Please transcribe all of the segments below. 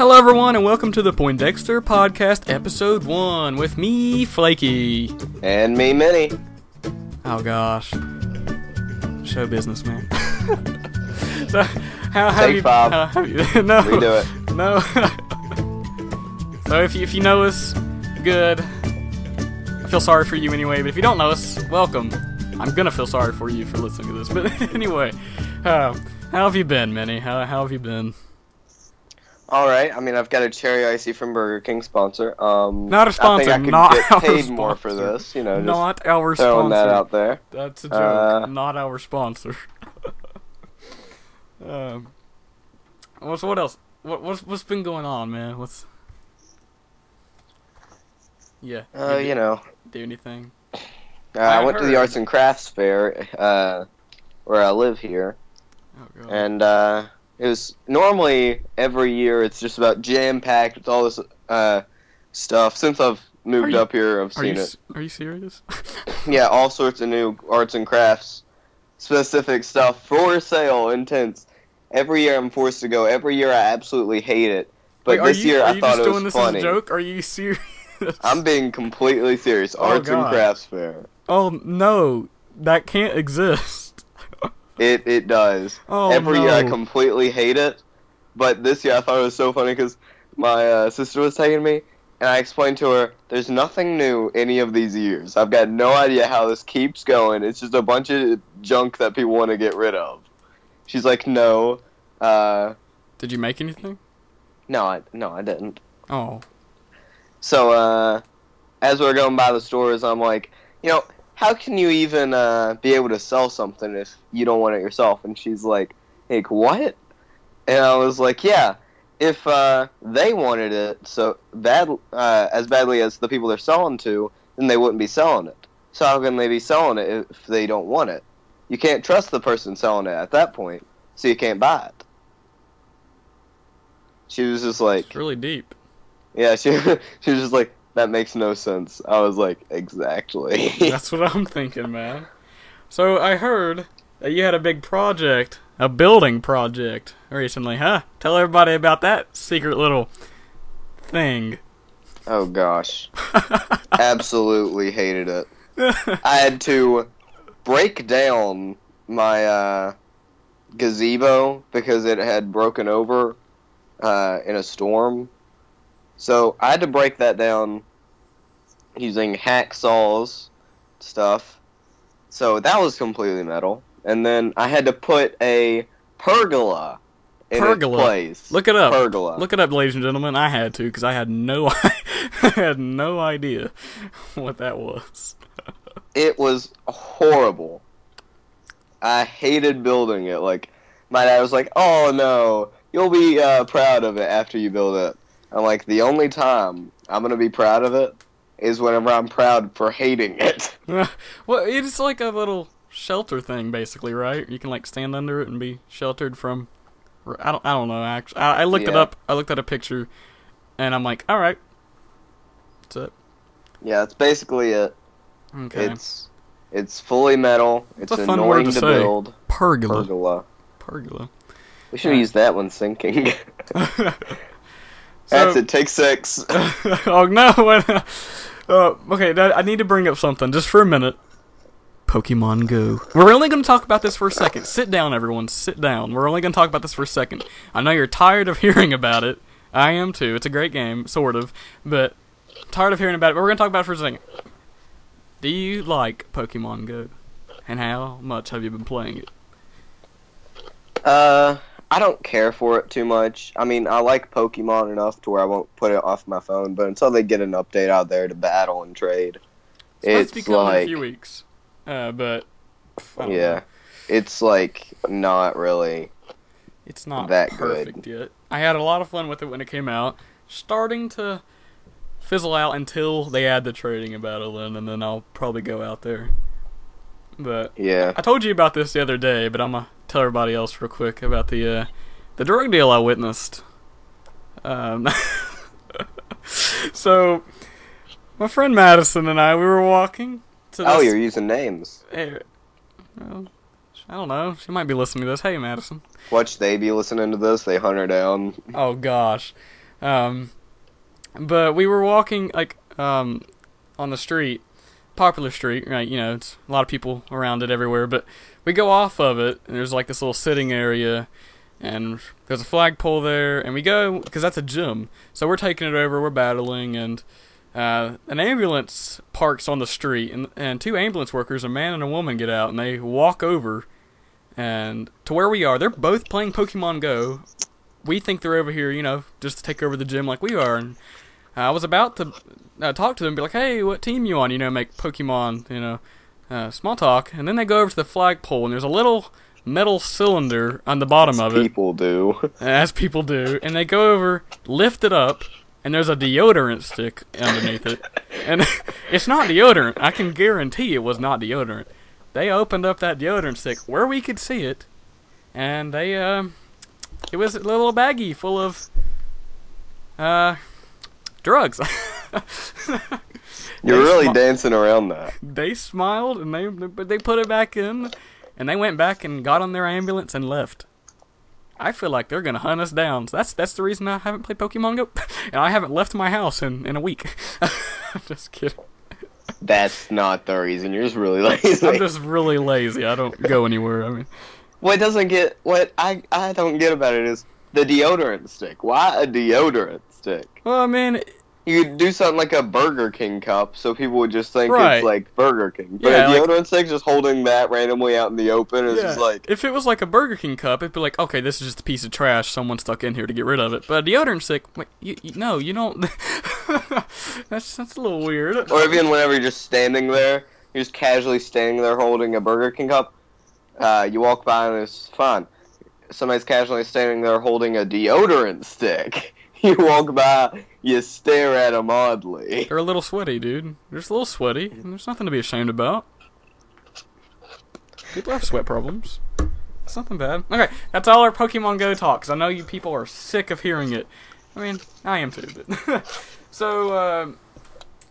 Hello, everyone, and welcome to the Poindexter Podcast, Episode 1, with me, Flaky. And me, Minnie. Oh, gosh. Show business, man. so, how have you, five. how have you No. Redo it. No. so, if you, if you know us, good. I feel sorry for you anyway, but if you don't know us, welcome. I'm gonna feel sorry for you for listening to this. But anyway, uh, how have you been, Minnie? How, how have you been? All right. I mean, I've got a cherry icy from Burger King sponsor. Um, Not a sponsor, I think I could not get our paid more for this. You know, just Not our throwing sponsor. that out there. That's a joke. Uh, Not our sponsor. um, what's what else? What what's what's been going on, man? What's yeah? Uh, you you know, do anything? uh, I, I went to the arts and crafts fair uh, where I live here, Oh god. and uh, it was normally every year it's just about jam packed with all this uh, stuff. Since I've moved you- up here, I've seen you it. are you serious? Yeah, all sorts of new arts and crafts specific stuff for sale, intense. Every year I'm forced to go. Every year I absolutely hate it. But Wait, this you, year are I you thought just it doing was this funny. as a joke? Are you serious? I'm being completely serious. Oh, arts and crafts fair. oh no, that can't exist. It it does. Oh Every no. year I completely hate it. But this year I thought it was so funny because my uh, sister was taking me, and I explained to her, "There's nothing new any of these years. I've got no idea how this keeps going. It's just a bunch of junk that people want to get rid of." She's like, "No, uh, Did you make anything? no, I no, I didn't." Oh, So uh, as we're going by the stores, I'm like, you know, how can you even uh, be able to sell something if you don't want it yourself? And she's like, like what? And I was like, yeah, if uh, they wanted it so bad, uh, as badly as the people they're selling to, then they wouldn't be selling it. So how can they be selling it if they don't want it? You can't trust the person selling it at that point, so you can't buy it. She was just like, it's really deep. yeah, she she was just like, that makes no sense. I was like, exactly. That's what I'm thinking, man. So I heard that you had a big project, a building project recently, huh? Tell everybody about that secret little thing. oh gosh, absolutely hated it. I had to break down my uh, gazebo because it had broken over uh, in a storm. So I had to break that down using hacksaws stuff. So that was completely metal. And then I had to put a pergola in Pergola? its place. Look it up. Pergola. Look it up, ladies and gentlemen. I had to because I had no, I had no idea what that was. it was horrible. I hated building it. Like my dad was like, "Oh no, you'll be uh, proud of it after you build it." I'm like, the only time I'm gonna be proud of it is whenever I'm proud for hating it. well, it's like a little shelter thing, basically, right? You can like stand under it and be sheltered from. I don't. I don't know. Actually, I, I looked it up. I looked at a picture, and I'm like, all right. That's it. yeah, that's basically it. Okay. It's it's fully metal. It's, a fun word annoying to to, say. build. pergola. Pergola. Pergola. We should have used that when syncing. so, That's it. Take six. oh no! Wait, uh, okay, I need to bring up something just for a minute. Pokemon Go. We're only going to talk about this for a second. Sit down, everyone. Sit down. We're only going to talk about this for a second. I know you're tired of hearing about it. I am too. It's a great game, sort of, but tired of hearing about it. But we're going to talk about it for a second. Do you like Pokemon Go? And how much have you been playing it? Uh, I don't care for it too much. I mean, I like Pokemon enough to where I won't put it off my phone, but until they get an update out there to battle and trade, It's it's to be coming in a few weeks, uh, but yeah, know. it's like not really. It's not that good. yet. I had a lot of fun with it when it came out. Starting to fizzle out until they add the trading and battle in, and then I'll probably go out there. But Yeah, I told you about this the other day, but I'm gonna tell everybody else real quick about the uh, the drug deal I witnessed. Um, so my friend Madison and I, we were walking to this. oh, you're using names. Eh, well, I don't know. She might be listening to this. Hey, Madison. Watch they be listening to this. They hunt her down. Oh gosh. Um, but we were walking like um on the street, popular street, right? You know, it's a lot of people around it everywhere. But we go off of it, and there's like this little sitting area, and there's a flagpole there, and we go because that's a gym. So we're taking it over, we're battling, and uh, an ambulance parks on the street, and and two ambulance workers, a man and a woman, get out, and they walk over, and to where we are. They're both playing Pokemon Go. We think they're over here, you know, just to take over the gym like we are, and I was about to uh, talk to them, and be like, "Hey, what team you on?" You know, make Pokemon, you know, uh, small talk, and then they go over to the flagpole, and there's a little metal cylinder on the bottom of it, People do. as people do, and they go over, lift it up, and there's a deodorant stick underneath it, and it's not deodorant. I can guarantee it was not deodorant. They opened up that deodorant stick where we could see it, and they um, it was a little baggie full of uh drugs. You're really smi- dancing around that. they smiled and they but they put it back in and they went back and got on their ambulance and left. I feel like they're gonna hunt us down. So that's that's the reason I haven't played Pokemon Go, and I haven't left my house in, in a week. I'm just kidding. That's not the reason. You're just really lazy. I'm just really lazy. I don't go anywhere. I mean, What doesn't get what I I don't get about it is the deodorant stick. Why a deodorant stick? well, I mean, You could do something like a Burger King cup, so people would just think Right. it's like Burger King. But Yeah, a like- deodorant stick, just holding that randomly out in the open, is yeah, just like if it was like a Burger King cup, it'd be like, okay, this is just a piece of trash someone stuck in here to get rid of it. But a deodorant stick, wait, you, you, no, you don't. that's that's a little weird. Or even whenever you're just standing there, you're just casually standing there holding a Burger King cup. Uh, you walk by and it's fine. Somebody's casually standing there holding a deodorant stick. You walk by, you stare at them oddly. They're a little sweaty, dude. They're just a little sweaty, and there's nothing to be ashamed about. People have sweat problems. It's nothing bad. Okay, that's all our Pokemon Go talk. 'cause I know you people are sick of hearing it. I mean, I am too. But so, uh,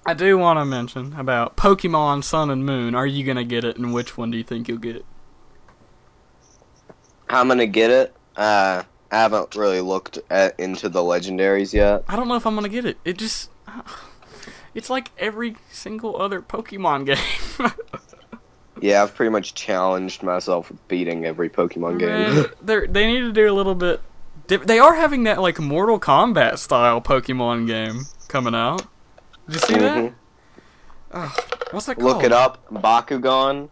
I do want to mention about Pokemon Sun and Moon. Are you gonna get it, and which one do you think you'll get? I'm gonna get it. Uh, I haven't really looked at into the legendaries yet. I don't know if I'm gonna get it. It just, it's like every single other Pokemon game. Yeah, I've pretty much challenged myself with beating every Pokemon game. Man, they're, they need to do a little bit. They are having that like Mortal Kombat style Pokemon game coming out. Did you see that? Mhm. Oh, what's that called? Look it up. Bakugan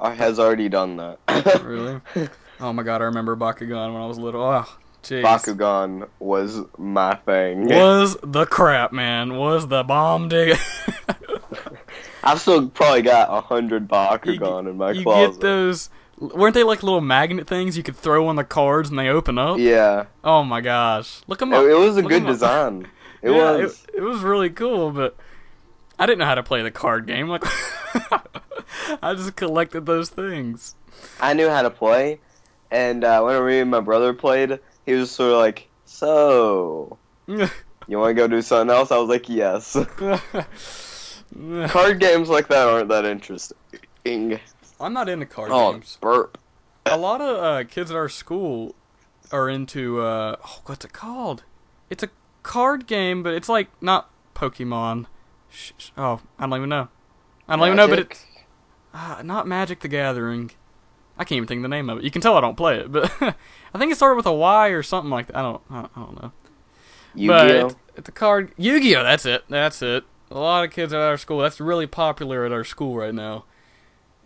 has already done that. Really? Oh my god, I remember Bakugan when I was little. Oh, jeez. Bakugan was my thing. was the crap, man. Was the bomb dig. I've still probably got a hundred you Bakugan in my you closet. get those. Weren't they like little magnet things you could throw on the cards and they open up? Yeah, Oh my gosh, look them it, up. it was a Look good design. It Yeah, was. It, it was really cool, but I didn't know how to play the card game. Like, I just collected those things. I knew how to play, and uh, whenever me and my brother played, he was sort of like, "So, you want to go do something else?" I was like, "Yes." Card games like that aren't that interesting. I'm not into card Oh, games. burp. A lot of uh, kids at our school are into uh, oh, what's it called? It's a card game, but it's like not Pokemon. Sh- sh- oh, I don't even know. I don't even know, but it's uh, not Magic the Gathering. I can't even think of the name of it. You can tell I don't play it, but I think it started with a Y or something like that. I don't. I don't, I don't know. Yu-Gi-Oh. it's a card. Yu-Gi-Oh. That's it. That's it. A lot of kids at our school. That's really popular at our school right now,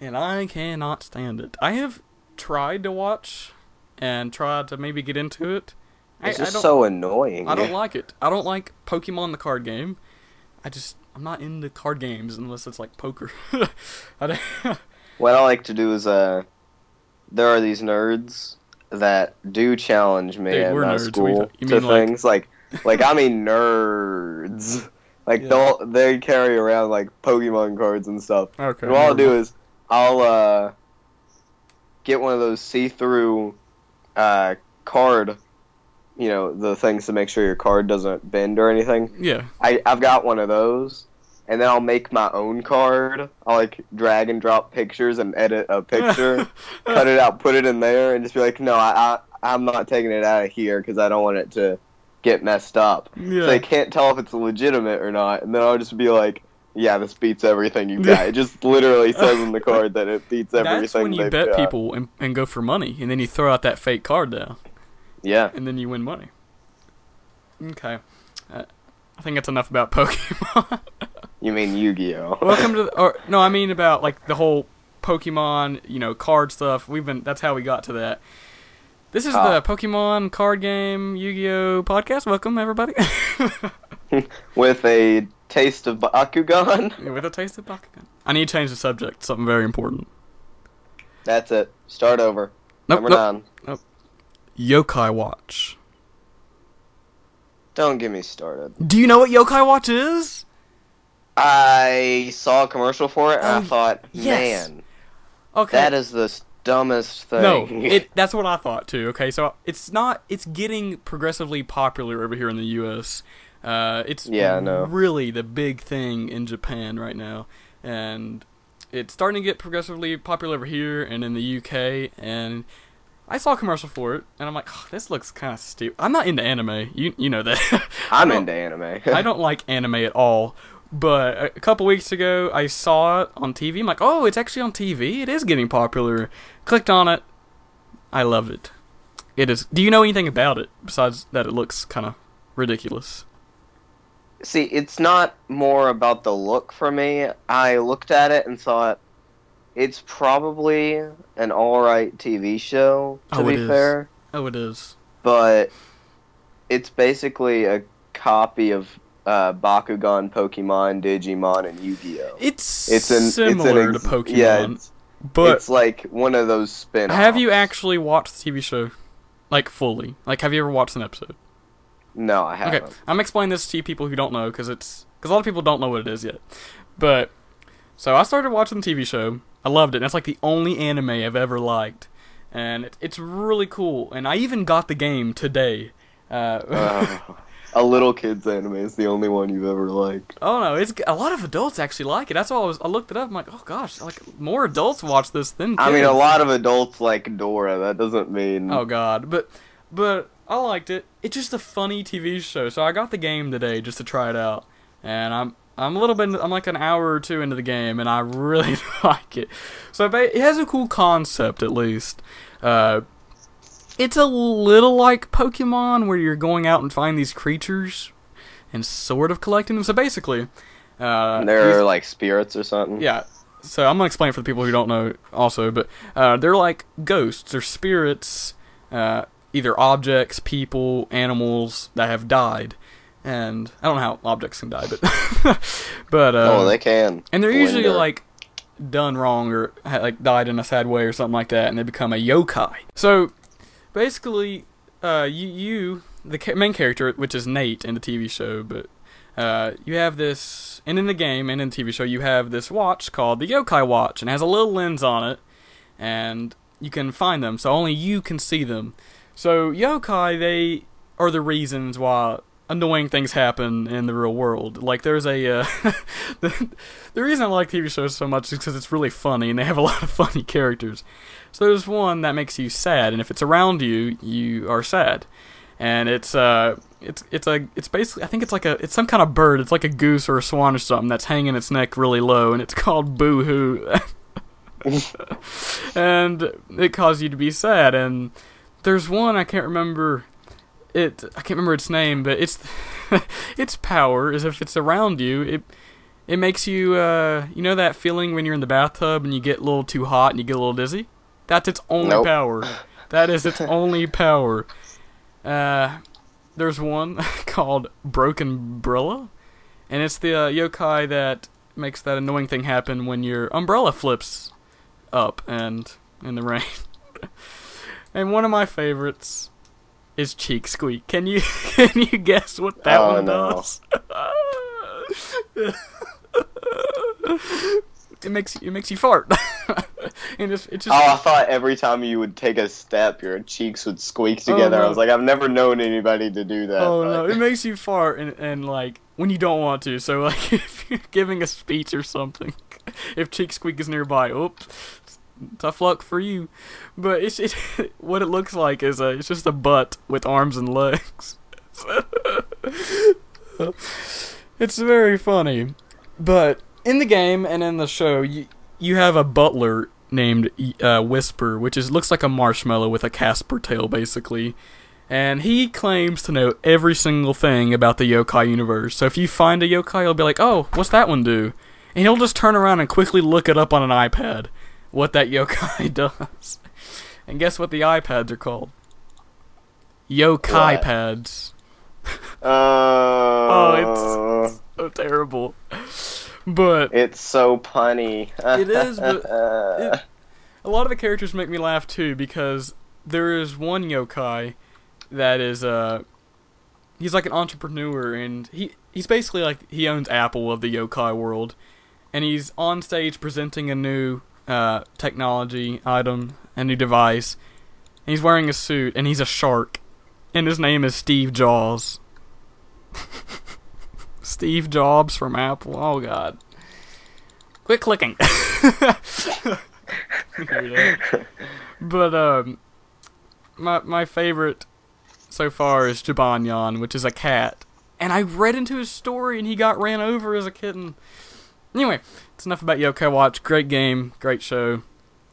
and I cannot stand it. I have tried to watch and tried to maybe get into it. It's I just don't. so annoying. I don't like it. I don't like Pokemon the card game. I just I'm not into card games unless it's like poker. I don't- What I like to do is, uh, there are these nerds that do challenge me Dude, at my nerds. School to mean, like- things like, like I mean nerds. Like Yeah. they'll they carry around like Pokemon cards and stuff. okay. And what I'll do is I'll uh get one of those see-through uh card, you know, the things to make sure your card doesn't bend or anything. Yeah. I I've got one of those, and then I'll make my own card. I'll like drag and drop pictures and edit a picture, cut it out, put it in there, and just be like, no, I, I I'm not taking it out of here because I don't want it to get messed up. Yeah. So they can't tell if it's legitimate or not, and then I'll just be like, "Yeah, this beats everything you got." it just literally says on the card that it beats everything. That's when you bet got. people and, and go for money, and then you throw out that fake card down, Yeah, and then you win money. Okay. Uh, I think that's enough about Pokemon. You mean Yu-Gi-Oh? Welcome to the, or no, I mean about like the whole Pokemon, you know, card stuff. We've been that's how we got to that. This is Ah. the Pokemon card game Yu-Gi-Oh podcast. Welcome everybody. With a taste of Bakugan. With a taste of Bakugan. I need to change the subject. Something very important. That's it. Start over. Nope, Number nope. nine. Yokai Watch. Don't get me started. Do you know what Yokai Watch is? I saw a commercial for it and Oh, I thought, yes. man, Okay. that is the dumbest thing. No, it that's what I thought too. Okay, so it's not it's getting progressively popular over here in the US. Uh, it's Yeah, no. really the big thing in Japan right now, and it's starting to get progressively popular over here and in the UK. And I saw a commercial for it, and I'm like, oh, this looks kind of stupid. I'm not into anime. You you know that. I'm into anime. I don't like anime at all. But a couple weeks ago, I saw it on TV. I'm like, oh, it's actually on TV. It is getting popular. Clicked on it. I loved it. It is. Do you know anything about it besides that it looks kind of ridiculous? See, it's not more about the look for me. I looked at it and thought it's probably an alright TV show, to Oh, be is. fair, Oh, it is. but it's basically a copy of uh, Bakugan, Pokemon, Digimon, and Yu-Gi-Oh. It's, It's an similar it's an to Pokemon, Yeah, it's, but it's like one of those spin. have you actually watched the TV show, like fully? Like, have you ever watched an episode? No, I haven't. Okay, I'm explaining this to you people who don't know because it's because a lot of people don't know what it is yet. But so I started watching the TV show. I loved it. And it's like the only anime I've ever liked, and it, it's really cool. And I even got the game today. Uh, Uh, a little kid's anime is the only one you've ever liked. oh no, it's a lot of adults actually like it. That's why I was. I looked it up. I'm like, oh gosh, like more adults watch this than kids. I mean, a lot of adults like Dora. That doesn't mean. Oh god, but but I liked it. It's just a funny TV show. So I got the game today just to try it out, and I'm I'm a little bit. I'm like an hour or two into the game, and I really like it. So it has a cool concept, at least. Uh, it's a little like Pokemon, where you're going out and find these creatures, and sort of collecting them. So basically, uh, They're like spirits or something. yeah. So I'm gonna explain for the people who don't know also, but uh, they're like ghosts or spirits, uh, either objects, people, animals that have died, and I don't know how objects can die, but but uh, oh, they can. and they're usually like done wrong or like died in a sad way or something like that, and they become a yokai. So basically, uh, you you the ca- main character, which is Nate in the TV show, but uh, you have this, and in the game and in the TV show, you have this watch called the Yokai Watch, and has a little lens on it, and you can find them, so only you can see them. So yokai, they are the reasons why annoying things happen in the real world. Like there's a uh, the, reason I like TV shows so much is because it's really funny and they have a lot of funny characters. So there's one that makes you sad, and if it's around you, you are sad. And it's uh, it's it's a it's basically I think it's like a it's some kind of bird. It's like a goose or a swan or something that's hanging its neck really low, and it's called Boo Hoo. and it caused you to be sad. And there's one I can't remember it. I can't remember its name, but it's its power is if it's around you, it it makes you uh you know that feeling when you're in the bathtub and you get a little too hot and you get a little dizzy. That's its only Nope. power. That is its only power. Uh, there's one called Broken Umbrella, and it's the uh, yokai that makes that annoying thing happen when your umbrella flips up and in the rain. and one of my favorites is Cheek Squeak. Can you can you guess what that Oh, one no. does? it makes it makes you fart. and it's, it's just Oh, I thought every time you would take a step, your cheeks would squeak oh, together. no. I was like, I've never known anybody to do that. Oh but- no, it makes you fart and, and like when you don't want to. So like if you're giving a speech or something, if Cheek Squeak is nearby, oops, tough luck for you. But it's it what it looks like is a it's just a butt with arms and legs. it's very funny. But in the game and in the show, you, you have a butler named uh, Whisper, which is looks like a marshmallow with a Casper tail, basically. And he claims to know every single thing about the yokai universe. So if you find a yokai, he'll be like, "Oh, what's that one do?" And he'll just turn around and quickly look it up on an iPad what that yokai does. And guess what the iPads are called? Yokai What? pads. Uh, Oh, it's so terrible. But It's so punny. It is, but it- a lot of the characters make me laugh too because there is one yokai that is uh he's like an entrepreneur and he he's basically like he owns Apple of the yokai world and he's on stage presenting a new uh technology item, a new device. And he's wearing a suit and he's a shark and his name is Steve Jaws. Steve Jobs from Apple. Oh god. Quit clicking. But um my my favorite so far is Jibanyan, which is a cat. And I read into his story and he got ran over as a kitten. Anyway, it's enough about Yokai Watch. Great game, great show.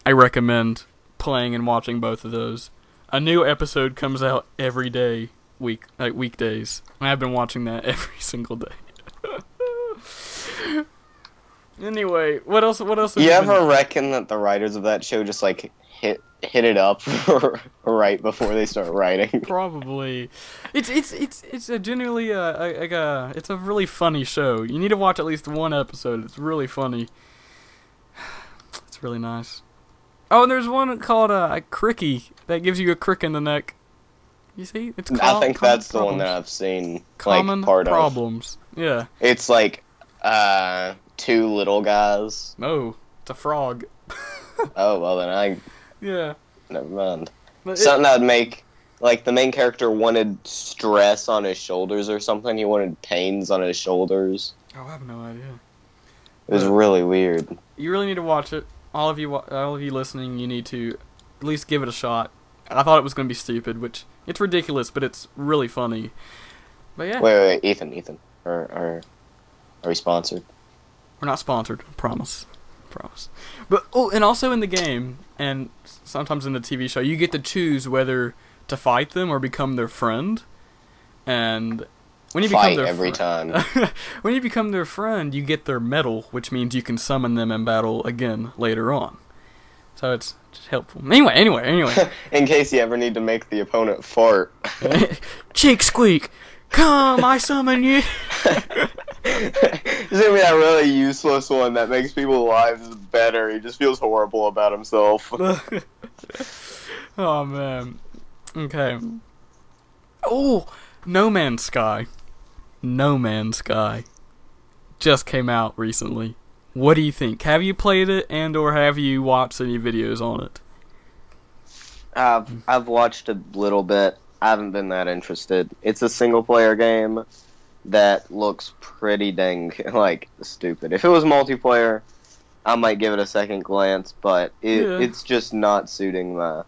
I recommend playing and watching both of those. A new episode comes out every day, week like weekdays. I've been watching that every single day. anyway, what else? What else? have you been- ever reckon that the writers of that show just like hit hit it up right before they start writing? Probably, it's it's it's it's a genuinely uh, a, like a it's a really funny show. You need to watch at least one episode. It's really funny. It's really nice. Oh, and there's one called uh, a cricky that gives you a crick in the neck. You see, it's I think that's the one that I've seen common like part of. problems. Yeah. It's like uh two little guys. No, it's a frog. Oh well, then I Yeah. never mind. But Something that would make like the main character wanted stress on his shoulders or something. He wanted pains on his shoulders. oh, I have no idea. It was really weird. You really need to watch it. All of you, all of you listening, you need to at least give it a shot. I thought it was going to be stupid, which it's ridiculous, but it's really funny. But yeah, Wait, wait, wait, Ethan, Ethan, are are are we sponsored? we're not sponsored. Promise, promise. But oh, and also in the game, and sometimes in the TV show, you get to choose whether to fight them or become their friend. And when you become Fight their every fri- time. when you become their friend, you get their medal, which means you can summon them in battle again later on. So it's just helpful. Anyway, anyway, anyway. In case you ever need to make the opponent fart. Cheek squeak, come, I summon you. He's gonna be that really useless one that makes people's lives better. He just feels horrible about himself. oh man. Okay. Oh, No Man's Sky. No Man's Sky just came out recently. What do you think? Have you played it and or have you watched any videos on it? I've I've watched a little bit. I haven't been that interested. It's a single player game that looks pretty dang like stupid. If it was multiplayer, I might give it a second glance, but it, Yeah. it's just not suiting my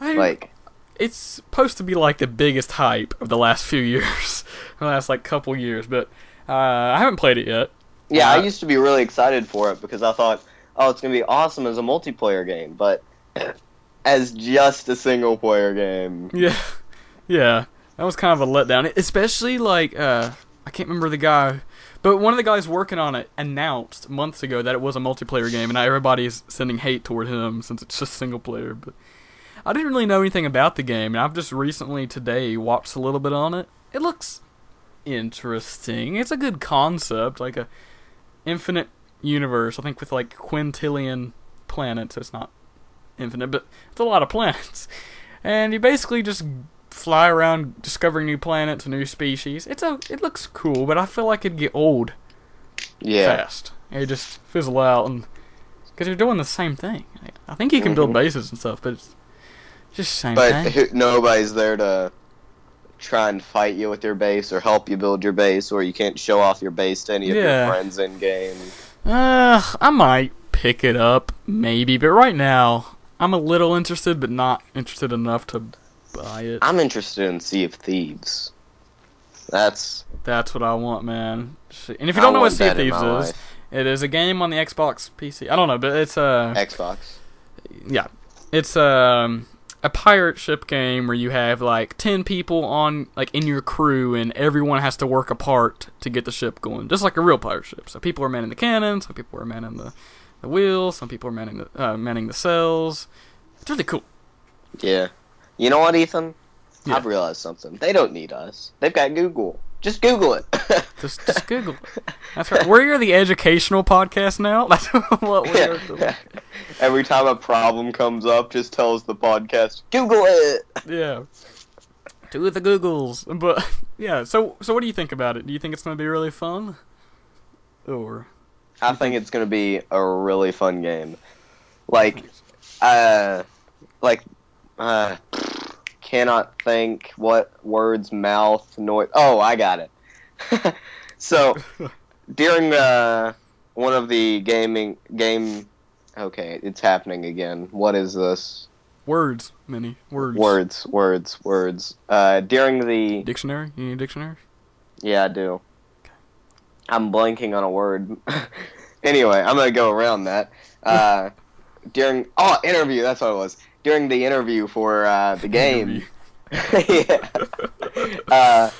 I, like. it's supposed to be like the biggest hype of the last few years, the last like couple years, but uh, I haven't played it yet. Yeah, I Uh, used to be really excited for it because I thought, oh, it's gonna be awesome as a multiplayer game, but as just a single player game, Yeah, yeah, that was kind of a letdown, especially like uh, I can't remember the guy, but one of the guys working on it announced months ago that it was a multiplayer game, and now everybody's sending hate toward him since it's just single player. But I didn't really know anything about the game, and I've just recently today watched a little bit on it. It looks interesting. It's a good concept, like a infinite universe. I think with like quintillion planets. It's not infinite, but it's a lot of planets. And you basically just fly around discovering new planets, new species. It's a it looks cool, but I feel like it'd get old yeah. fast. It just fizzle out and because you're doing the same thing. I think you can build Mhm. bases and stuff, but it's just same But thing. who- nobody's there to try and fight you with your base or help you build your base, or you can't show off your base to any of Yeah. your friends in game. Uh, I might pick it up, maybe, but right now I'm a little interested, but not interested enough to buy it. I'm interested in Sea of Thieves. That's That's what I want, man. And if you don't know what Sea of Thieves is, life. it is a game on the Xbox PC. I don't know, but it's a Xbox. yeah, it's um, a pirate ship game where you have like ten people on like in your crew, and everyone has to work apart to get the ship going, just like a real pirate ship. So people are manning the cannons, some people are manning the the wheels, some people are manning the uh, manning the sails. It's really cool. Yeah. You know what, Ethan? Yeah. I've realized something. They don't need us. They've got Google. Just Google it. Just just Google it. That's right. We're the educational podcast now. That's what we are. Yeah. Every time a problem comes up, just tells the podcast, Google it. Yeah. Do the Googles. But yeah, so so what do you think about it? Do you think it's gonna be really fun? Or I think it's gonna be a really fun game. Like, uh, like, uh, cannot think what words mouth noise. Oh, I got it. so during uh one of the gaming game. Okay, it's happening again. What is this? words, many words. Words, words, words. Uh, during the Dictionary? You need a dictionary? Yeah, I do. I'm blanking on a word. anyway, I'm gonna go around that. Uh, during oh interview, that's what it was. During the interview for uh, the game, yeah, uh,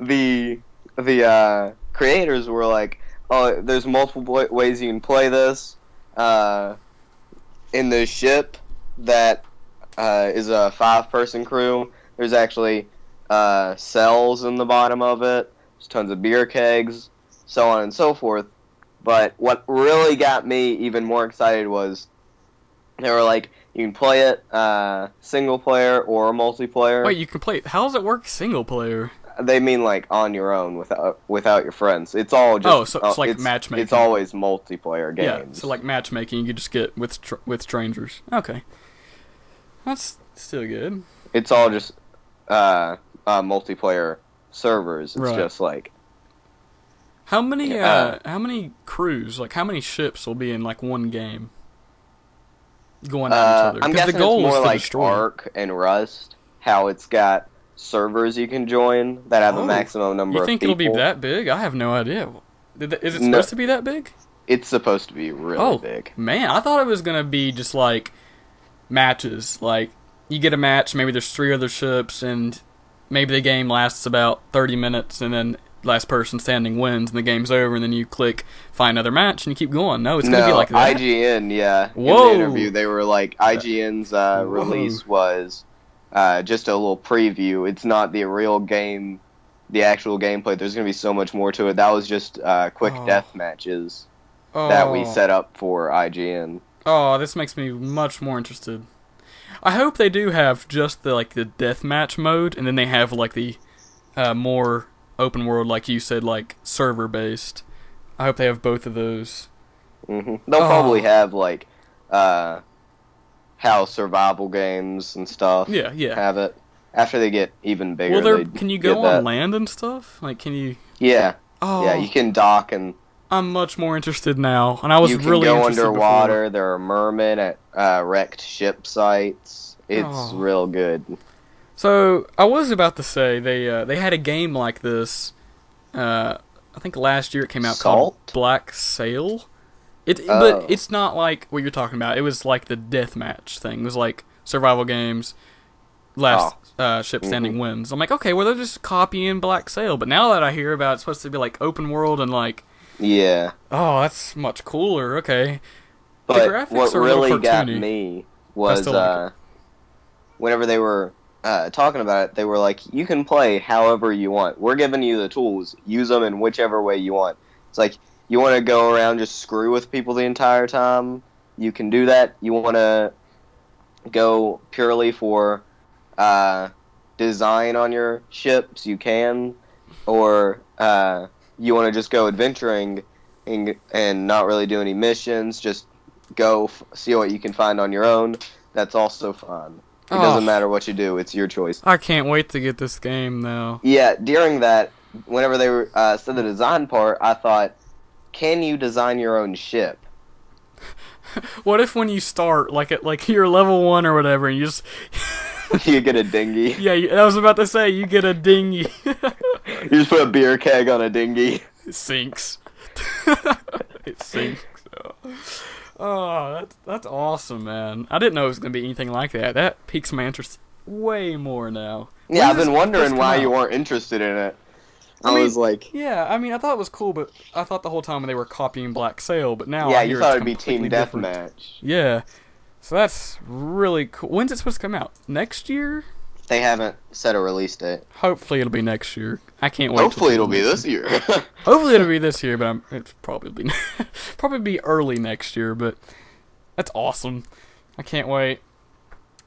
the the uh, creators were like, "Oh, there's multiple wa- ways you can play this." Uh, in the ship that uh, is a five-person crew, there's actually uh, cells in the bottom of it. There's tons of beer kegs, so on and so forth. But what really got me even more excited was they were like, you can play it uh, single player or multiplayer. Wait, you can play. How does it work single player? They mean like on your own without without your friends. It's all just Oh, so it's uh, like it's, matchmaking. It's always multiplayer games. Yeah, so like matchmaking, you just get with str- with strangers. Okay, that's still good. it's all just uh, uh, multiplayer servers. It's Right. just like How many Yeah. uh how many crews, like how many ships will be in like one game? Going at each Uh, other. I'm Because the guessing goal it's more is like destroy. Ark and Rust. How it's got servers you can join that have Oh, a maximum number. You think it'll be that big? I have no idea. Is it No. supposed to be that big? It's supposed to be really oh, big. man, I thought it was gonna be just like matches. Like you get a match, maybe there's three other ships, and maybe the game lasts about 30 minutes, and then last person standing wins, and the game's over, and then you click find another match, and you keep going. No, it's gonna be like that. IGN, yeah. Whoa. In the interview, they were like, IGN's uh, release was uh, just a little preview. It's not the real game, the actual gameplay. There's going to be so much more to it. That was just uh, quick Oh. death matches that we Oh. set up for IGN. Oh, this makes me much more interested. I hope they do have just the like the deathmatch mode, and then they have like the uh, more open world, like you said, like server based. I hope they have both of those. hmm They'll Oh. probably have like uh, how survival games and stuff Yeah, yeah. have it. After they get even bigger, Well, there can you go that. on land and stuff? Like, can you? Yeah, Oh, yeah, you can dock and I'm much more interested now, and I was you can really go interested underwater. There are mermen at uh, wrecked ship sites. It's Oh. real good. So I was about to say they uh, they had a game like this. Uh, I think last year it came out called Black Sail. It, Oh. but it's not like what you're talking about. It was like the deathmatch thing. It was like survival games. Last uh, ship Mm-hmm. standing wins. I'm like, okay, well they're just copying Black Sail. But now that I hear about it's supposed to be like open world and like, Yeah, oh, that's much cooler. Okay, but the graphics what are really got me was like uh, whenever they were uh, talking about it, they were like, "You can play however you want. We're giving you the tools. Use them in whichever way you want." It's like you want to go around just screw with people the entire time. You can do that. You want to go purely for uh, design on your ships, you can, or uh, you want to just go adventuring and, and not really do any missions, just go f- see what you can find on your own. That's also fun. It Oh. doesn't matter what you do; it's your choice. I can't wait to get this game though. Yeah, during that, whenever they were uh, said the design part, I thought, can you design your own ship? What if when you start, like at like you're level one or whatever, and you just you get a dinghy. yeah, I was about to say you get a dinghy. you just put a beer keg on a dinghy. It sinks. it sinks. Oh, Oh, that's that's awesome, man. I didn't know it was gonna be anything like that. That piques my interest way more now. Yeah, I've been wondering why out? you weren't interested in it. I, I mean, was like, Yeah, I mean, I thought it was cool, but I thought the whole time they were copying Black Sail, but now yeah, I you thought it'd be team deathmatch. Yeah, so that's really cool. When's it supposed to come out? Next year? They haven't set a release date. Hopefully it'll be next year. I can't wait. Hopefully, it'll be this year. Hopefully it'll be this year, but I'm, it's probably be probably be early next year. But that's awesome. I can't wait.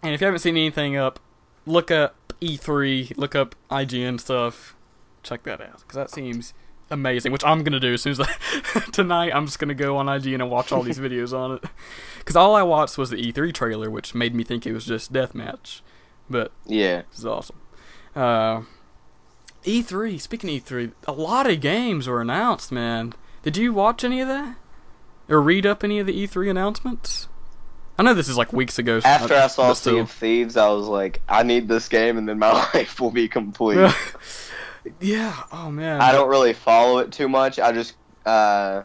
And if you haven't seen anything up, look up E3, look up IGN stuff. Check that out because that seems amazing. Which I'm gonna do as soon as I, tonight. I'm just gonna go on IGN and watch all these videos on it. Because all I watched was the E3 trailer, which made me think it was just deathmatch. But yeah. this is awesome. Uh, E3. Speaking of E3, a lot of games were announced. Man, did you watch any of that or read up any of the E3 announcements? I know this is like weeks ago. After I saw but Sea of Thieves, I was like, I need this game, and then my life will be complete. yeah. Oh man. I don't really follow it too much. I just, uh,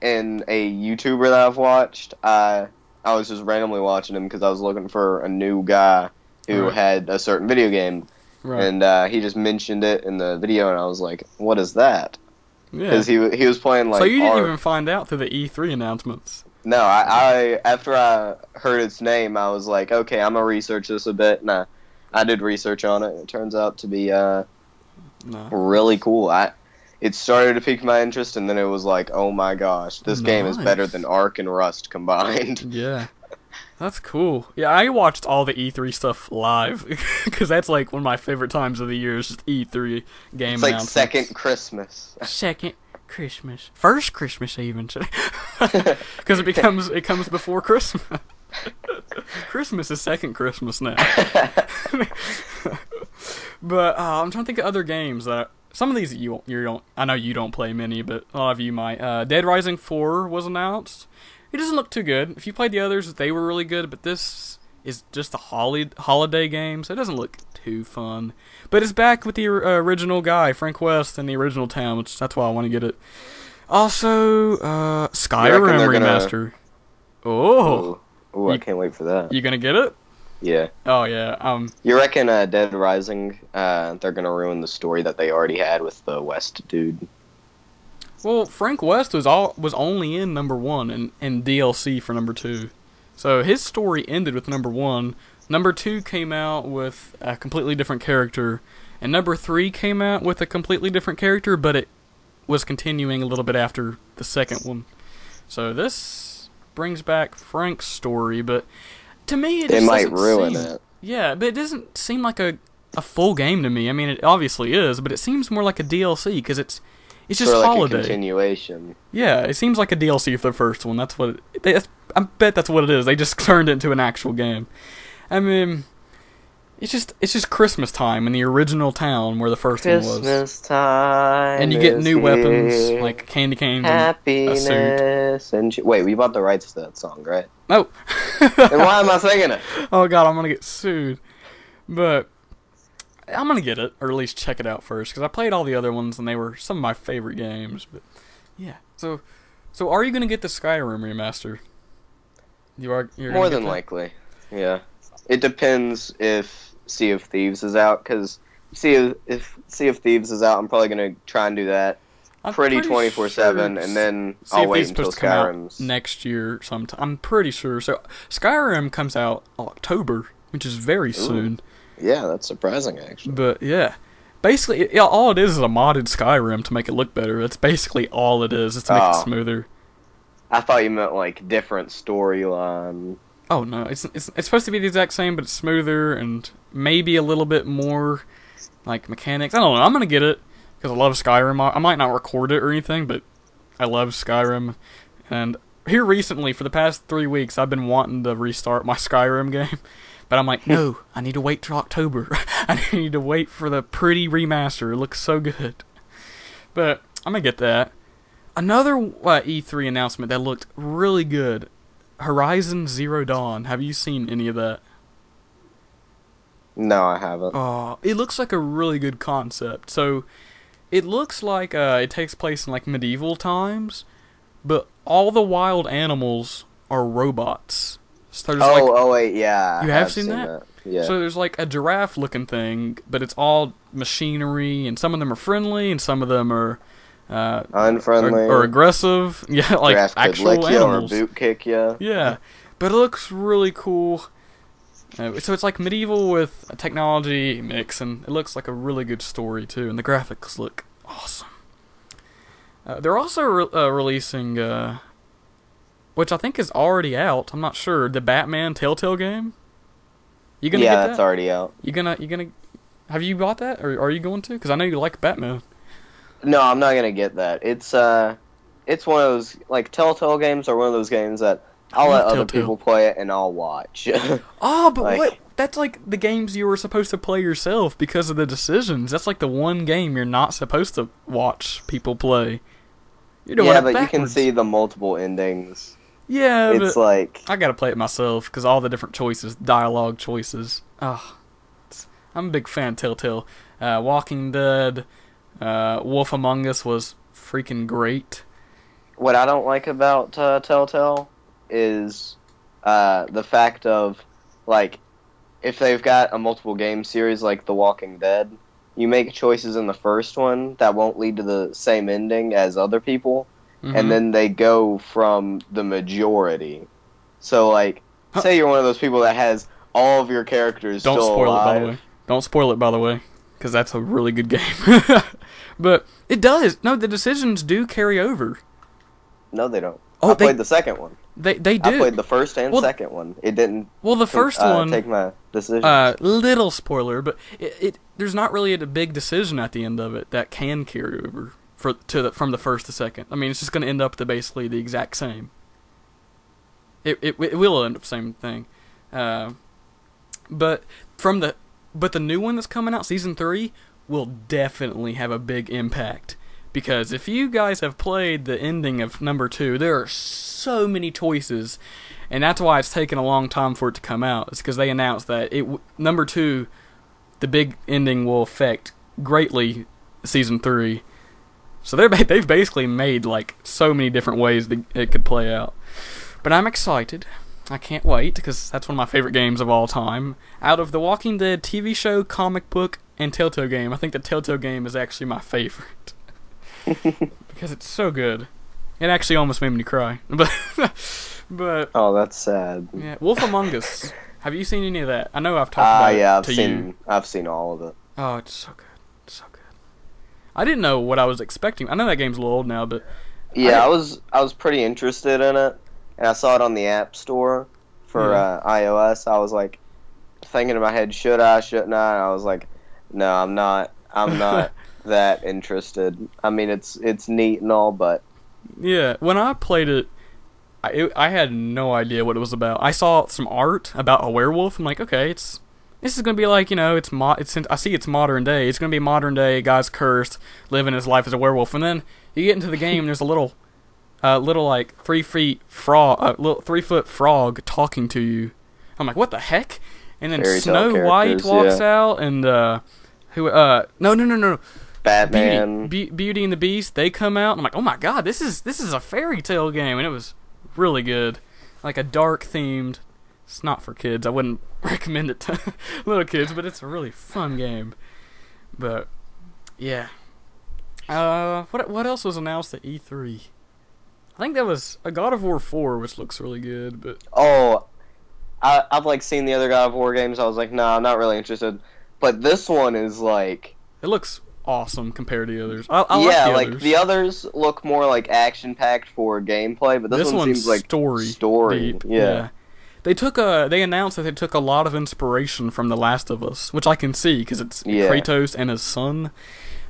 in a YouTuber that I've watched, I I was just randomly watching him because I was looking for a new guy who Right. had a certain video game, Right. and uh, he just mentioned it in the video, and I was like, "What is that?" yeah. Because he he was playing like. so you didn't Ark. even find out through the E3 announcements. No, I, I after I heard its name, I was like, okay, I'm gonna research this a bit, and I, I did research on it. and It turns out to be uh No. really cool. I it started to pique my interest, and then it was like, oh my gosh, this game is better than Ark and Rust combined. Yeah. That's cool. Yeah, I watched all the E3 stuff live because that's like one of my favorite times of the year. Is just E3 game it's like second Christmas. second Christmas, first Christmas even, because it becomes it comes before Christmas. Christmas is second Christmas now. but uh, I'm trying to think of other games that some of these you you don't. I know you don't play many, but a lot of you might. Uh, Dead Rising Four was announced. It doesn't look too good. If you played the others, they were really good, but this is just a holi- holiday game, so it doesn't look too fun. But it's back with the uh, original guy, Frank West, in the original town, which that's why I want to get it. Also, uh, Skyrim they're gonna- remaster. Oh, Ooh, I can't wait for that. you gonna get it? Yeah. Oh yeah. Um. You reckon uh, Dead Rising, uh, they're gonna ruin the story that they already had with the West dude? Well, Frank West was all was only in number one and, and DLC for number two, so his story ended with number one. Number two came out with a completely different character, and number three came out with a completely different character, but it was continuing a little bit after the second one. So this brings back Frank's story, but to me, it just might ruin seem- it. Yeah, but it doesn't seem like a a full game to me. I mean, it obviously is, but it seems more like a DLC because it's it's just Sort of like holiday. a continuation. Yeah, it seems like a DLC for the first one. That's what it, that's, I bet that's what it is. They just turned it into an actual game. I mean, it's just it's just Christmas time in the original town where the first one was, Christmas time. and you get is new weapons like candy canes. And, happiness and wait, we bought the rights to that song, right? oh, Then why am I singing it? oh god, I'm gonna get sued. But I'm gonna get it, or at least check it out first, because I played all the other ones and they were some of my favorite games. But yeah, so so are you gonna get the Skyrim remaster? You are you're More than likely, yeah. It depends if Sea of Thieves is out, because Sea of if Sea of Thieves is out, I'm probably gonna try and do that I'm pretty twenty four seven, and then Sea I'll wait until supposed to come out Skyrim's. next year sometime. I'm pretty sure. So Skyrim comes out October, which is very soon. Yeah, that's surprising actually. But yeah, basically, yeah, all it is is a modded Skyrim to make it look better. That's basically all it is. It's to make Oh. it ah. smoother. I thought you meant like different storyline. Oh no, it's, it's it's supposed to be the exact same, but it's smoother and maybe a little bit more like mechanics. I don't know. I'm gonna get it because I love Skyrim. I, I might not record it or anything, but I love Skyrim. And here recently, for the past three weeks, I've been wanting to restart my Skyrim game, but I'm like, no, I need to wait till October. I need to wait for the pretty remaster. It looks so good. But I'm gonna get that. Another uh, E3 announcement that looked really good Horizon Zero Dawn. Have you seen any of that? No, I haven't. Oh, it looks like a really good concept. So, it looks like uh, it takes place in like medieval times, but all the wild animals are robots. So Oh, like oh wait, yeah. You have seen that? Yeah. So there's like a giraffe looking thing, but it's all machinery, and some of them are friendly, and some of them are uh, Unfriendly. or, or aggressive. Yeah, like could actual lick you or boot kick you. Yeah, but it looks really cool. Uh, so it's like medieval with a technology mix, and it looks like a really good story too, and the graphics look awesome. Uh, they're also re- uh, releasing, uh, which I think is already out. I'm not sure. The Batman Telltale game. You gonna Yeah, get that's that? already out. You gonna you gonna have you bought that or are you going to? Because I know you like Batman. No, I'm not gonna get that. It's uh, it's one of those like Telltale games are one of those games that I'll let other people play it and I'll watch. Oh, but Like- what? That's like the games you were supposed to play yourself because of the decisions. That's like the one game you're not supposed to watch people play. You're doing yeah, it but you can see the multiple endings. Yeah, it's but like I gotta play it myself because all the different choices, dialogue choices. Oh, I'm a big fan of Telltale. Uh, Walking Dead, uh, Wolf Among Us was freaking great. what I don't like about uh, Telltale is uh, the fact of like if they've got a multiple game series like The Walking Dead, you make choices in the first one that won't lead to the same ending as other people, Mhm. and then they go from the majority. So like, Huh. say you're one of those people that has all of your characters Don't spoil alive. it, by the way. Don't spoil it, by the way, because that's a really good game. but it does. No, the decisions do carry over. No, they don't. Oh, I they played the second one. They they do. I played the first and Well, second one. It didn't. well, the take- first uh, one. take my decision. Uh, little spoiler, but it, it there's not really a big decision at the end of it that can carry over for to the, from the first to second. I mean, it's just going to end up to basically the exact same. It it, it will end up same thing, uh, but from the but the new one that's coming out, season three, will definitely have a big impact. Because if you guys have played the ending of number two, there are so many choices, and that's why it's taken a long time for it to come out. It's because they announced that it number two, the big ending will affect greatly season three. So they're they've basically made like so many different ways that it could play out. But I'm excited. I can't wait because that's one of my favorite games of all time. Out of the Walking Dead TV show, comic book, and Telltale game, I think the Telltale game is actually my favorite because it's so good. It actually almost made me cry. But but oh, that's sad. yeah, Wolf Among Us. Have you seen any of that? I know I've talked Ah, about yeah, it I've to seen. you. I've seen all of it. Oh, it's so good. It's so good. I didn't know what I was expecting. I know that game's a little old now, but Yeah, I- I, was. I was pretty interested in it, and I saw it on the App Store for Yeah. uh, iOS. I was like, thinking in my head, should I? Shouldn't I? And I was like, no, I'm not. I'm not that interested. I mean, it's it's neat and all, but yeah, when I played it, I it, I had no idea what it was about. I saw some art about a werewolf. I'm like, okay, it's this is gonna be like you know, it's mo- it's I see it's modern day. It's gonna be modern day. A guy's cursed, living his life as a werewolf, and then you get into the game. there's a little, uh, little like three feet frog, uh, little three foot frog talking to you. I'm like, what the heck? And then Fairy Snow White walks yeah. out, and uh, who? Uh, no, no, no, no. Batman. Beauty, Be- Beauty and the Beast, they come out. And I'm like, oh my god, this is this is a fairy tale game, and it was really good, like a dark themed. It's not for kids. I wouldn't recommend it to little kids, but it's a really fun game. But yeah, uh, what what else was announced at E3? I think that was a God of War 4, which looks really good. But Oh, I, I've like seen the other God of War games. I was like, nah, I'm not really interested. But this one is like, it looks awesome compared to the others. I, I yeah, like like the others. the others look more like action packed for gameplay, but this, this one one's seems like story story. deep. Yeah. They took a. They announced that they took a lot of inspiration from The Last of Us, which I can see because it's Yeah. Kratos and his son.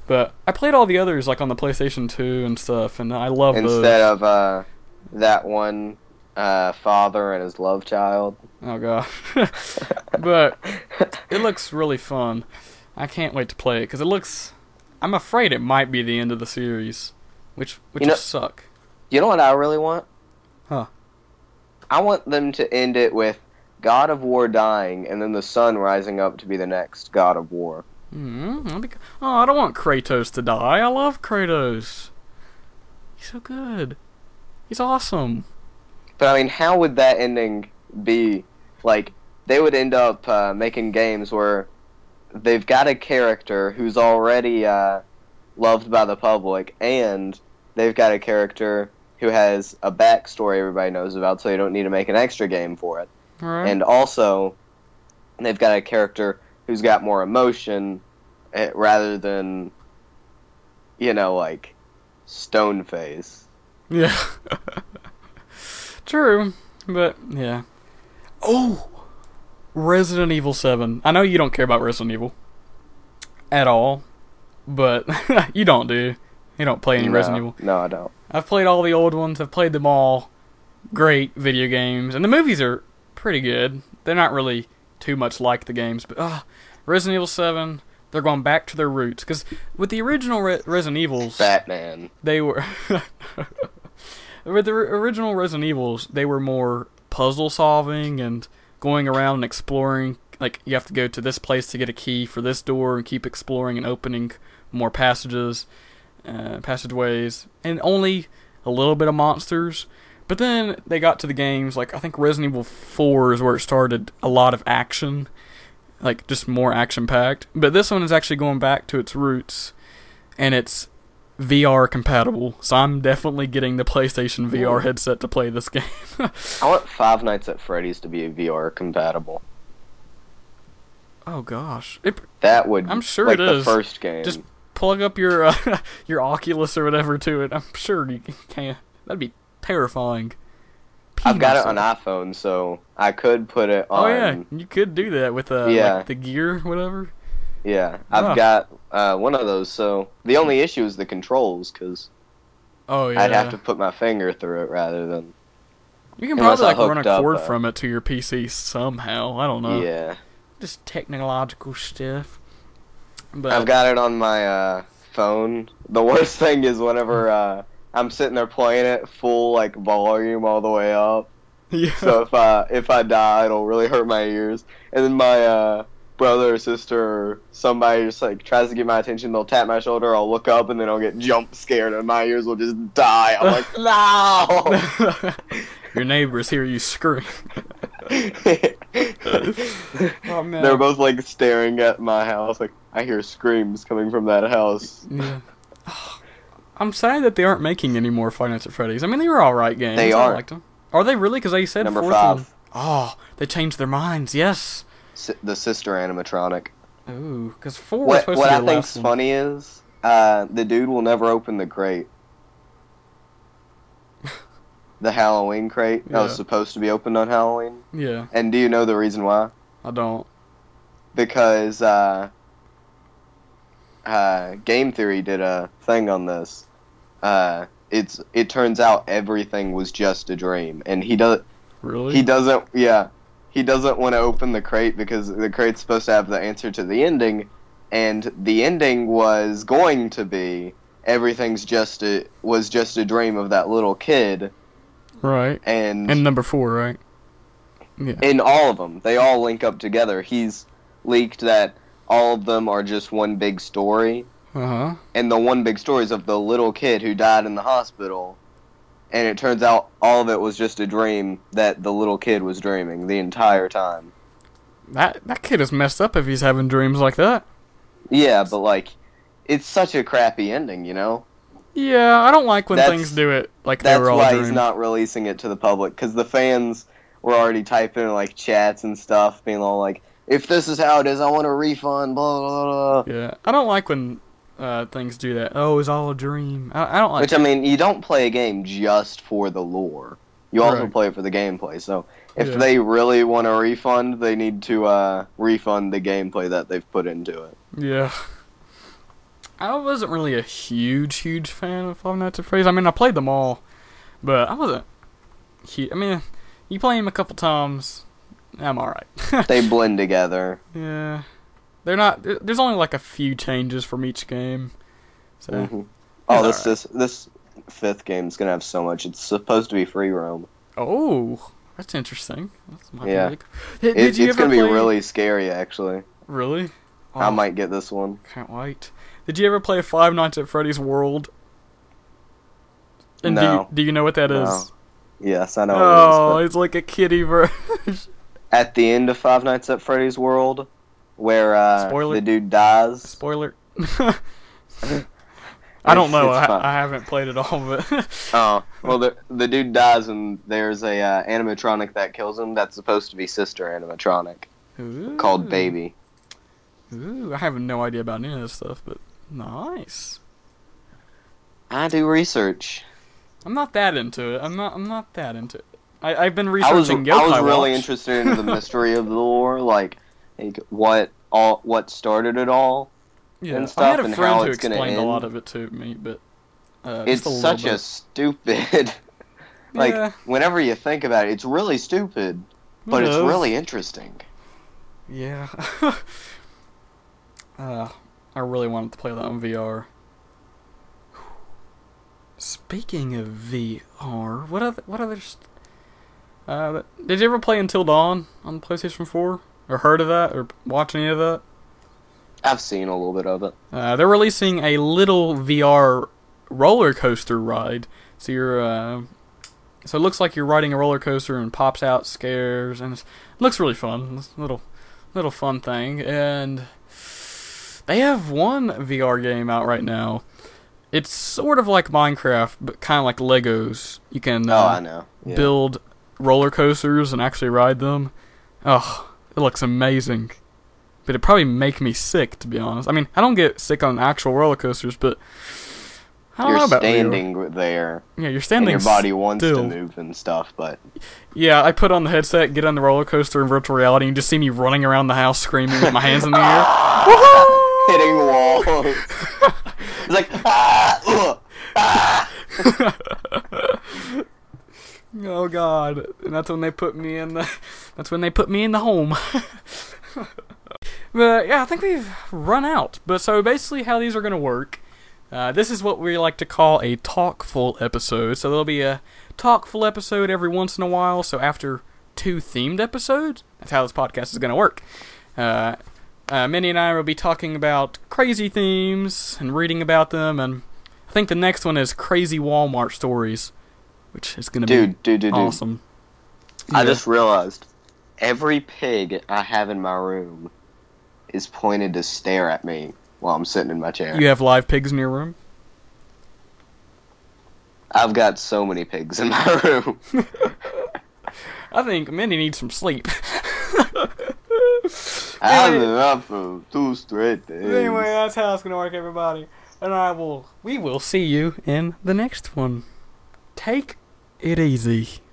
But I played all the others like on the PlayStation 2 and stuff, and I love those. Instead of uh, that one uh, father and his love child. oh god, but it looks really fun. I can't wait to play it because it looks. I'm afraid it might be the end of the series, which which You know- suck. You know what I really want? Huh. I want them to end it with God of War dying and then the son rising up to be the next God of War. Mm, be oh, I don't want Kratos to die. I love Kratos. He's so good. He's awesome. But I mean, how would that ending be? Like, they would end up uh, making games where they've got a character who's already uh, loved by the public, and they've got a character who has a backstory everybody knows about, so you don't need to make an extra game for it. All right. And also, they've got a character who's got more emotion eh, rather than, you know, like stone face. Yeah. True, but yeah. Oh, Resident Evil 7. I know you don't care about Resident Evil at all, but you don't do. You don't play any no, Resident Evil. No, I don't. I've played all the old ones. I've played them all. Great video games, and the movies are pretty good. They're not really too much like the games, but uh, Resident Evil 7, they're going back to their roots because with the original Re- Resident Evils, Batman. they were with the ri- original Resident Evils, they were more puzzle solving and going around and exploring. Like you have to go to this place to get a key for this door and keep exploring and opening more passages, uh, passageways, and only a little bit of monsters. But then they got to the games like I think Resident Evil 4 is where it started a lot of action, like just more action packed. But this one is actually going back to its roots, and it's VR compatible. So I'm definitely getting the PlayStation VR headset to play this game. I want Five Nights at Freddy's to be VR compatible. oh gosh, it, That would. I'm sure like it the is. first game. Just plug up your uh, your Oculus or whatever to it. I'm sure you can. That'd be terrifying. Pee I've got it on iPhone, so I could put it on. Oh yeah, you could do that with uh, Yeah. like the gear, whatever. Yeah, I've Ah. got uh, one of those. So the only issue is the controls, because Oh yeah. I'd have to put my finger through it rather than. You can probably like run a up, cord uh, from it to your PC somehow. I don't know. Yeah, Just technological stuff. But I've got it on my uh, phone. The worst thing is whenever uh, I'm sitting there playing it full like volume all the way up. yeah. So if I if I die, it'll really hurt my ears. And then my uh, brother or sister or somebody just like tries to get my attention. They'll tap my shoulder. I'll look up and then I'll get jump scared and my ears will just die. I'm like, no. your neighbors hear you scream. Oh man. They're both like staring at my house. Like I hear screams coming from that house. Yeah. I'm sad that they aren't making any more Five Nights at Freddy's. I mean, they were all right games. They I are. liked them. Are they really? Because they said Number fourth five. one. Oh, they changed their minds. Yes. Si- the sister animatronic. Ooh, because four What supposed what to I think's one. funny is uh, the dude will never open the crate. the Halloween crate that was supposed to be opened on Halloween. Yeah, And do you know the reason why? I don't. Because uh, uh, Game Theory did a thing on this. Uh, it's it turns out everything was just a dream, and he does Really? he doesn't yeah he doesn't want to open the crate because the crate's supposed to have the answer to the ending, and the ending was going to be everything's just a was just a dream of that little kid, right. and And number four, right? Yeah. in all of them they all link up together. He's leaked that all of them are just one big story, Uh huh. and the one big story is of the little kid who died in the hospital. And it turns out all of it was just a dream that the little kid was dreaming the entire time. That that kid is messed up if he's having dreams like that. Yeah, but like, it's such a crappy ending, you know. Yeah, I don't like when That's- things do it like they were all That's why dreams. he's not releasing it to the public because the fans were already typing in like chats and stuff, being all like, "If this is how it is, I want a refund." Blah blah. blah. Yeah, I don't like when uh, things do that. Oh, it's all a dream. I, I don't like. Which I mean, you don't play a game just for the lore. You also Right. play it for the gameplay. So if Yeah. they really want a refund, they need to uh, refund the gameplay that they've put into it. Yeah. I wasn't really a huge, huge fan of Five Nights at Freddy's. I mean, I played them all, but I wasn't. Hu- I mean, you play them a couple times, I'm alright. They blend together. yeah, they're not. There's only like a few changes from each game, so Mhm. Oh, It's this this this fifth game is gonna have so much. It's supposed to be free roam. oh, that's interesting. That's might be Yeah. really cool. Did, It, did you it's gonna be really scary, actually. really? I Oh, might get this one. Can't wait. Did you ever play Five Nights at Freddy's World? And do, No. you, do you know what that is? No. Yes, I know. Oh, what it is, it's like a kiddie version. at the end of Five Nights at Freddy's World, where uh, Spoiler? the dude dies. Spoiler. I don't know. I. I haven't played it all, but Oh, well, the the dude dies, and there's a uh, animatronic that kills him. That's supposed to be sister animatronic called Baby. Ooh, I have no idea about any of this stuff, but nice. I do research. I'm not that into it. I'm not. I'm not that into it. I, I've been I was researching I was really interested in the mystery of the lore, like, like what all what started it all. yeah, and I stuff had a and friend how who it's gonna explained a lot of it to me, but uh, It's a such a stupid. like Yeah. whenever you think about it, it's really stupid, but It it's really interesting. Yeah. uh, I really wanted to play that on VR. Speaking of VR, what other what other? St- uh, did you ever play Until Dawn on the PlayStation Four, or heard of that, or watch any of that? I've seen a little bit of it. Uh, they're releasing a little VR roller coaster ride. So you're, uh, so it looks like you're riding a roller coaster and pops out scares, and it looks really fun. It's a little, little fun thing, and they have one VR game out right now. It's sort of like Minecraft, but kind of like Legos. You can Oh, uh, I know. Yeah. build roller coasters and actually ride them. Oh, it looks amazing. But it'd probably make me sick, to be honest. I mean, I don't get sick on actual roller coasters, but I don't You're know about standing there, Yeah, you're and standing. your body wants still. to move and stuff, but Yeah, I put on the headset, get on the roller coaster in virtual reality, and just see me running around the house screaming with my hands in the air. Woohoo! hitting walls. it's like ah, ugh, ah. Oh God! And that's when they put me in the. That's when they put me in the home. but yeah, I think we've run out. But so basically, how these are gonna work. Uh, this is what we like to call a talkful episode. So there'll be a talkful episode every once in a while. So after two themed episodes, that's how this podcast is gonna work. Uh, uh, Minnie and I will be talking about crazy themes and reading about them, and I think the next one is crazy Walmart stories, which is gonna be dude, dude, dude, dude. awesome. I Yeah. just realized every pig I have in my room is pointed to stare at me while I'm sitting in my chair. you have live pigs in your room. I've got so many pigs in my room. I think Minnie needs some sleep. I've been up for two straight days. anyway, that's how it's gonna work, everybody. And I will, we will see you in the next one. Take it easy.